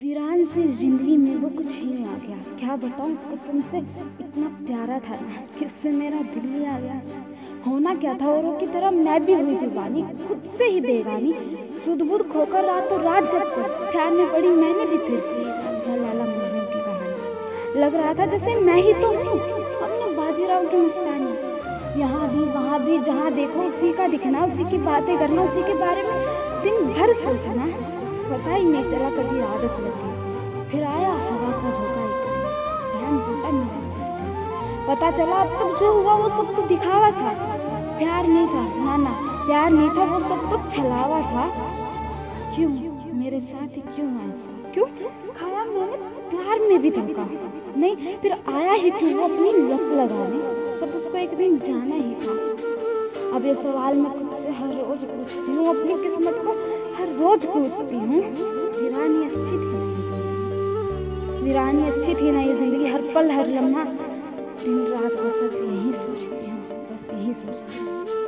वीरान से इस ज़िंदगी में वो कुछ ही नहीं आ गया। क्या बताऊँ? कसम से इतना प्यारा था ना कि उस पर मेरा दिल ही आ गया। होना क्या था? औरों की तरह मैं भी हुई दीवानी, खुद से ही बेगानी। सुध बुध खोकर रातों रात जब जब प्यार में पड़ी मैंने भी फिर रांझा लाला की कहानी। लग रहा था जैसे मैं ही तो हूँ, अपने बाजीराव की मस्तानी। यहाँ भी, वहाँ भी, जहाँ देखो, उसी का दिखना, उसी की बातें करना, उसी के बारे में दिन भर सोचना। पता ही नहीं चला कभी आदत लगी फिर आया हवा का झोंका एक बहन टूटा मेरा पता चला, अब तक जो हुआ वो सब तो दिखावा था। प्यार नहीं था ना ना प्यार नहीं था, वो सब तो छलावा था। क्यों? मेरे साथ ही क्यों ऐसा? क्यों? खाया मैंने, प्यार में भी धोखा। नहीं, फिर आया ही क्यों वो अपनी लत लगाने। जब उसको एक दिन जाना ही था। अब ये सवाल मैं खुद से हर रोज पूछती हूँ, अपनी किस्मत को। हर रोज पूछती हूँ, वीरानी अच्छी थी वीरानी अच्छी थी ना ये ज़िंदगी? हर पल, हर लम्हा, दिन, रात, बस यही सोचती हूँ, बस यही सोचती हूँ।